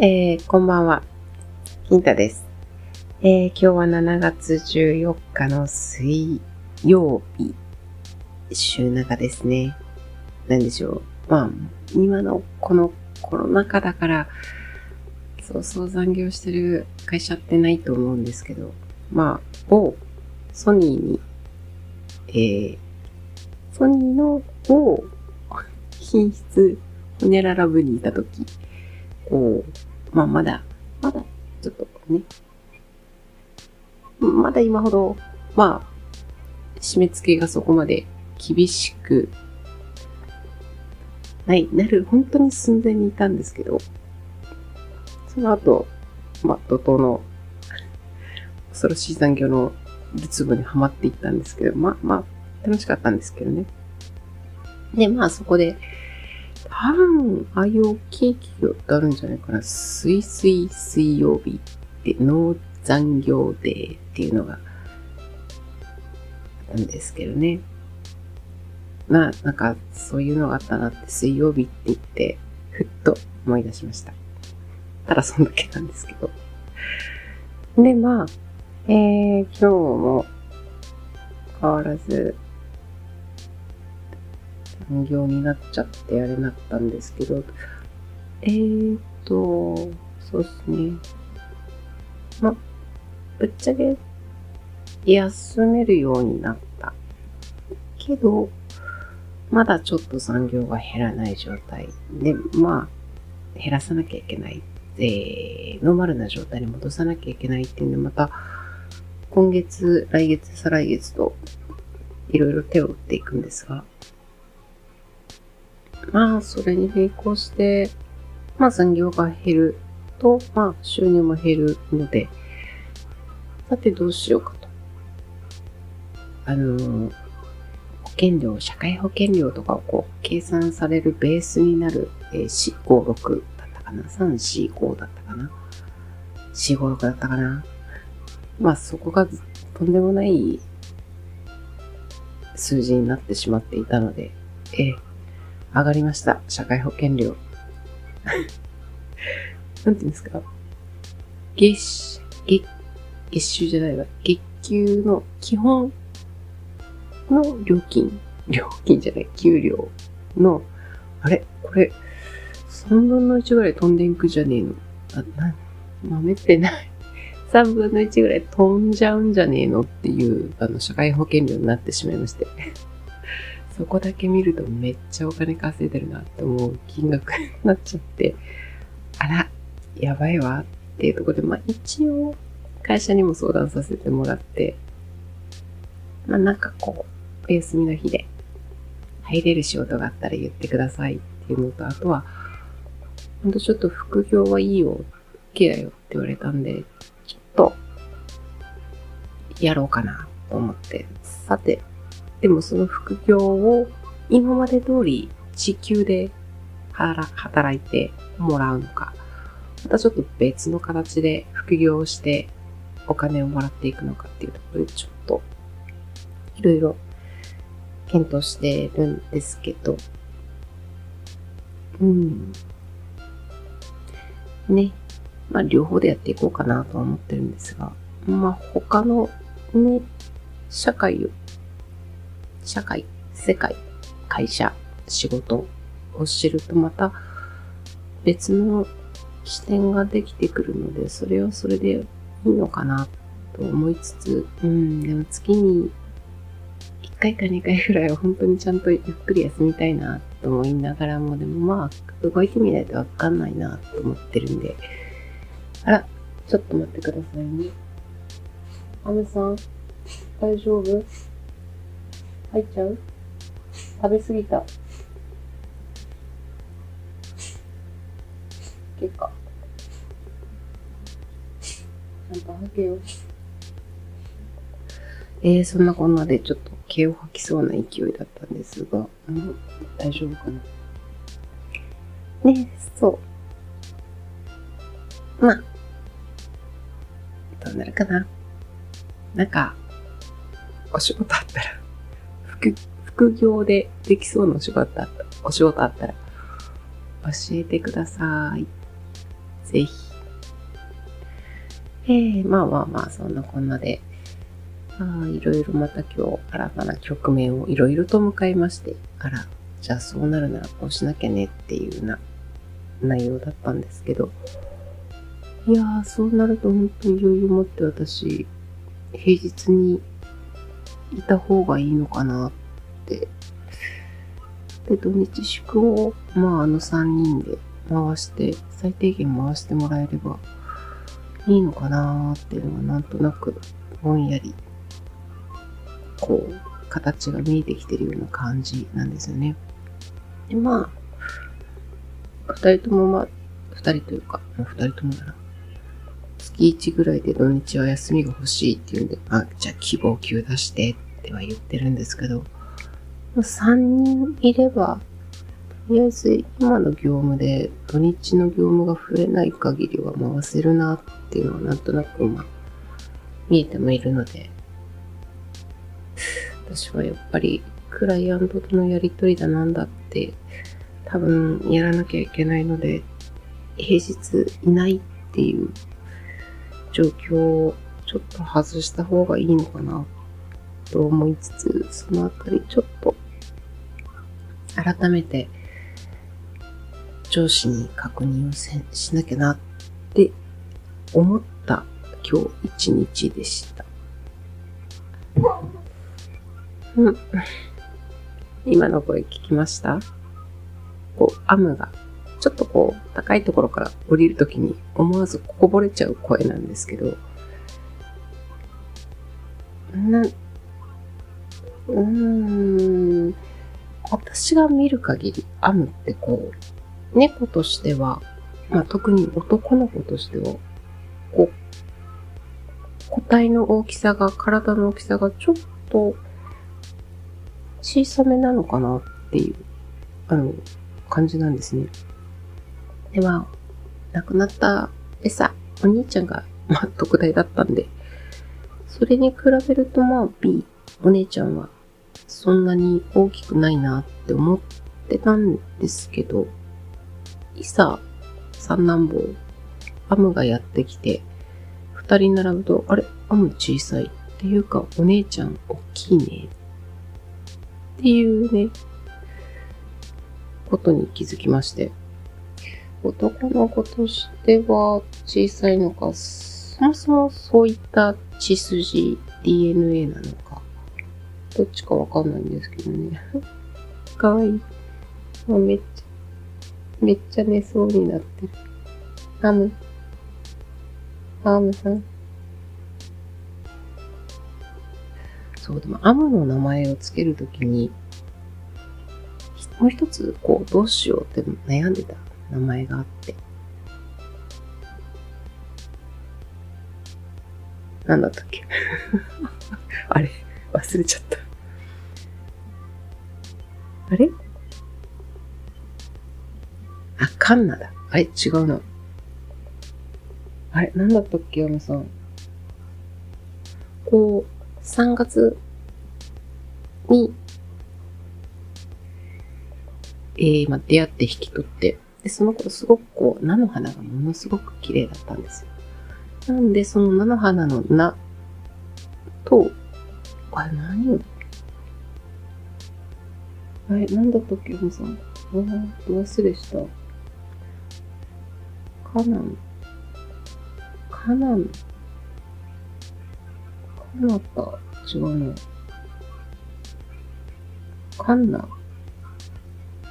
えー、こんばんは。金太です。えー、今日は7月14日の水曜日。週中ですね。何でしょう。まあ、今のこのコロナ禍だから、そうそう残業してる会社ってないと思うんですけど、まあ、某ソニーに、えー、ソニーの某品質ホニャララ部にいたとき、こう、まあまだ、まだ、ちょっとね、まだ今ほど、まあ、締め付けがそこまで厳しく、ない、なる、本当に寸前にいたんですけど、その後、まあ、怒涛の、恐ろしい残業のルツボにはまっていったんですけど、まあまあ、楽しかったんですけどね。で、まあそこで、多分、ああいう大きい企業ってあるんじゃないかな。水水水曜日って、ノー残業デーっていうのが、なんですけどね。まあ、なんか、そういうのがあったなって、水曜日って言って、ふっと思い出しました。ただそんだけなんですけど。で、まあ、えー、今日も変わらず、残業になっちゃってあれなったんですけど、えーと、そうですね。ま、ぶっちゃけ休めるようになった。けど、まだちょっと残業が減らない状態で、まあ、減らさなきゃいけない。えー、ノーマルな状態に戻さなきゃいけないっていうんで、また、今月、来月、再来月と、いろいろ手を打っていくんですが、まあ、それに並行して、まあ、残業が減ると、まあ、収入も減るので、さてどうしようかと。あの、保険料、社会保険料とかをこう、計算されるベースになる、えー、4、5、6だったかな ?3、4、5だったかな ?4、5、6だったかなまあ、そこがとんでもない数字になってしまっていたので、えー、上がりました。社会保険料。なんて言うんですか？月、月、月収じゃないわ。月給の基本の料金。料金じゃない、給料の、あれ？これ、3分の1ぐらい飛んでいくじゃねえの。あ、な、豆ってない。3分の1ぐらい飛んじゃうんじゃねえのっていう、あの、社会保険料になってしまいまして。そこだけ見るとめっちゃお金稼いでるなって思う金額になっちゃって、あら、やばいわっていうところで、まあ一応会社にも相談させてもらって、まあなんかこう、お休みの日で入れる仕事があったら言ってくださいっていうのと、あとは、ほんとちょっと副業はいいよ、OK だよって言われたんで、ちょっと、やろうかなと思って、さて、でもその副業を今まで通り時給で働いてもらうのか、またちょっと別の形で副業をしてお金をもらっていくのかっていうところでちょっといろいろ検討してるんですけど、うん。ね。まあ両方でやっていこうかなとは思ってるんですが、まあ他のね、社会を社会、世界、会社、仕事を知るとまた別の視点ができてくるので、それはそれでいいのかなと思いつつ、うん、でも月に1回か2回ぐらいは 本当にちゃんとゆっくり休みたいなと思いながらも、でもまあ、動いてみないとわかんないなと思ってるんで、あら、ちょっと待ってくださいね。アメさん、大丈夫？入っちゃう？食べ過ぎた。結果。ちゃんと吐けよ。えー、そんなこんなでちょっと毛を吐きそうな勢いだったんですが、うん、大丈夫かな？ねそう。まあ、どうなるかな？なんか、お仕事あったら副、業でできそうなお仕事あった、お仕事あったら、教えてください。ぜひ。えー、まあまあまあ、そんなこんなで、あいろいろまた今日新たな局面をいろいろと迎えまして、あら、じゃあそうなるならこうしなきゃねっていうな内容だったんですけど、いやー、そうなると本当に余裕を持って私、平日にいた方がいいのかなって。で、土日祝を、まああの3人で回して、最低限回してもらえればいいのかなっていうのがなんとなくぼんやり、こう、形が見えてきてるような感じなんですよね。で、まあ、二人ともまあ、二人というか、もう二人ともだな。月1ぐらいで土日は休みが欲しいっていうんで、あ、じゃあ希望級出してっては言ってるんですけど、3人いれば、とりあえず今の業務で土日の業務が増えない限りは回せるなっていうのはなんとなくまあ見えてもいるので、私はやっぱりクライアントとのやりとりだなんだって多分やらなきゃいけないので、平日いないっていう状況をちょっと外した方がいいのかなと思いつつ、そのあたりちょっと改めて上司に確認をせしなきゃなって思った今日一日でした。今の声聞きました？こう、アムが、ちょっとこう、高いところから降りるときに思わずこぼれちゃう声なんですけど、な、うーん、私が見る限り、アムってこう、猫としては、まあ、特に男の子としては、こう、個体の大きさが、体の大きさがちょっと小さめなのかなっていう、あの、感じなんですね。では、亡くなった餌、お兄ちゃんが、まあ、特大だったんで、それに比べるとまあ B、お姉ちゃんはそんなに大きくないなって思ってたんですけど、いざ三男坊、アムがやってきて、二人並ぶと、あれアム小さいっていうか、お姉ちゃん大きいね。っていうね、ことに気づきまして。男の子としては小さいのか、そもそもそういった血筋 DNA なのか、どっちかわかんないんですけどね。かわいい。めっちゃ、めっちゃ寝そうになってる。アム。アムさん。そう、でもアムの名前をつけるときに、もう一つ、こう、どうしようって悩んでた名前があって。なんだったっけ？あれ忘れちゃった。あれ？あ、カンナだ。あれ？違うな。あれ？なんだったっけ？山さん。こう、3月に、えー、ま、出会って引き取って、で、その頃すごくこう、菜の花がものすごく綺麗だったんですよ。なんで、その菜の花の菜と、あれ何あれ、なんだったっけ、山さん。あー忘れした。カナン。カナン。カナタ。違うな。カンナ。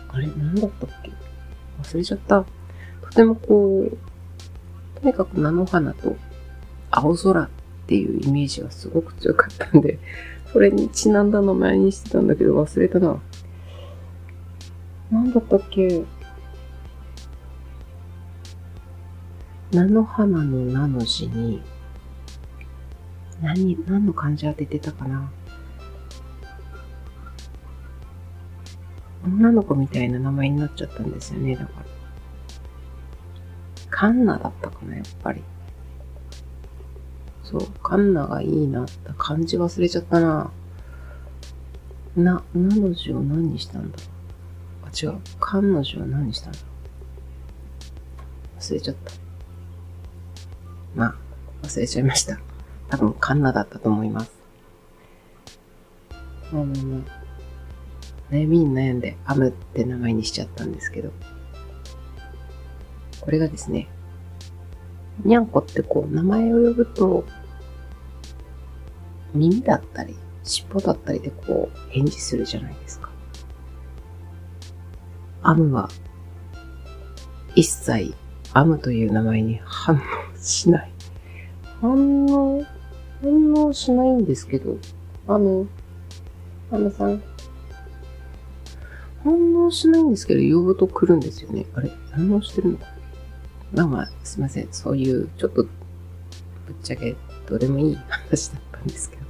あれ、なんだったっけ忘れちゃった。とてもこう、とにかく菜の花と青空っていうイメージがすごく強かったんで、それにちなんだ名前にしてたんだけど忘れたな。なんだったっけ？菜の花の菜の字に、何、何の漢字当ててたかな？女の子みたいな名前になっちゃったんですよね、だから。カンナだったかな、やっぱり。そう、カンナがいいなって漢字忘れちゃったな。な、なの字を何にしたんだ。あ、違う。彼女は何したんだ忘れちゃった。まあ、忘れちゃいました。多分、カンナだったと思います。まあまあまあ、悩みに悩んで、アムって名前にしちゃったんですけど、これがですね、にゃんこってこう、名前を呼ぶと、耳だったり、尻尾だったりでこう、返事するじゃないですか。アムは、一切、アムという名前に反応しない。反応、反応しないんですけど、アム、アムさん。反応しないんですけど、呼ぶと来るんですよね。あれ？反応してるのかまあまあ、すいません。そういう、ちょっと、ぶっちゃけ、どうでもいい話だったんですけど。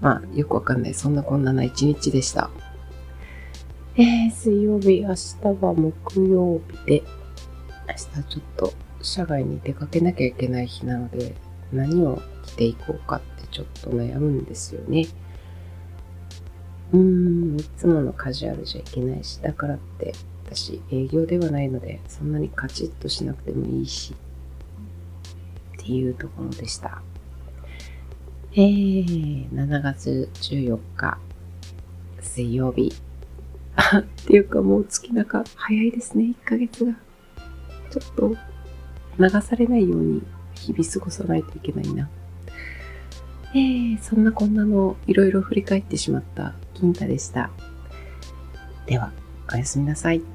まあ、よくわかんない。そんなこんなな一日でした。えー、水曜日、明日は木曜日で、明日ちょっと社外に出かけなきゃいけない日なので、何を着ていこうかってちょっと悩むんですよね。うん、いつものカジュアルじゃいけないし、だからって、私営業ではないので、そんなにカチッとしなくてもいいし、っていうところでした。えー、7月14日、水曜日。っていうかもう月中早いですね、1ヶ月が。ちょっと流されないように日々過ごさないといけないな。えー、そんなこんなのいろいろ振り返ってしまった金太でした。では、おやすみなさい。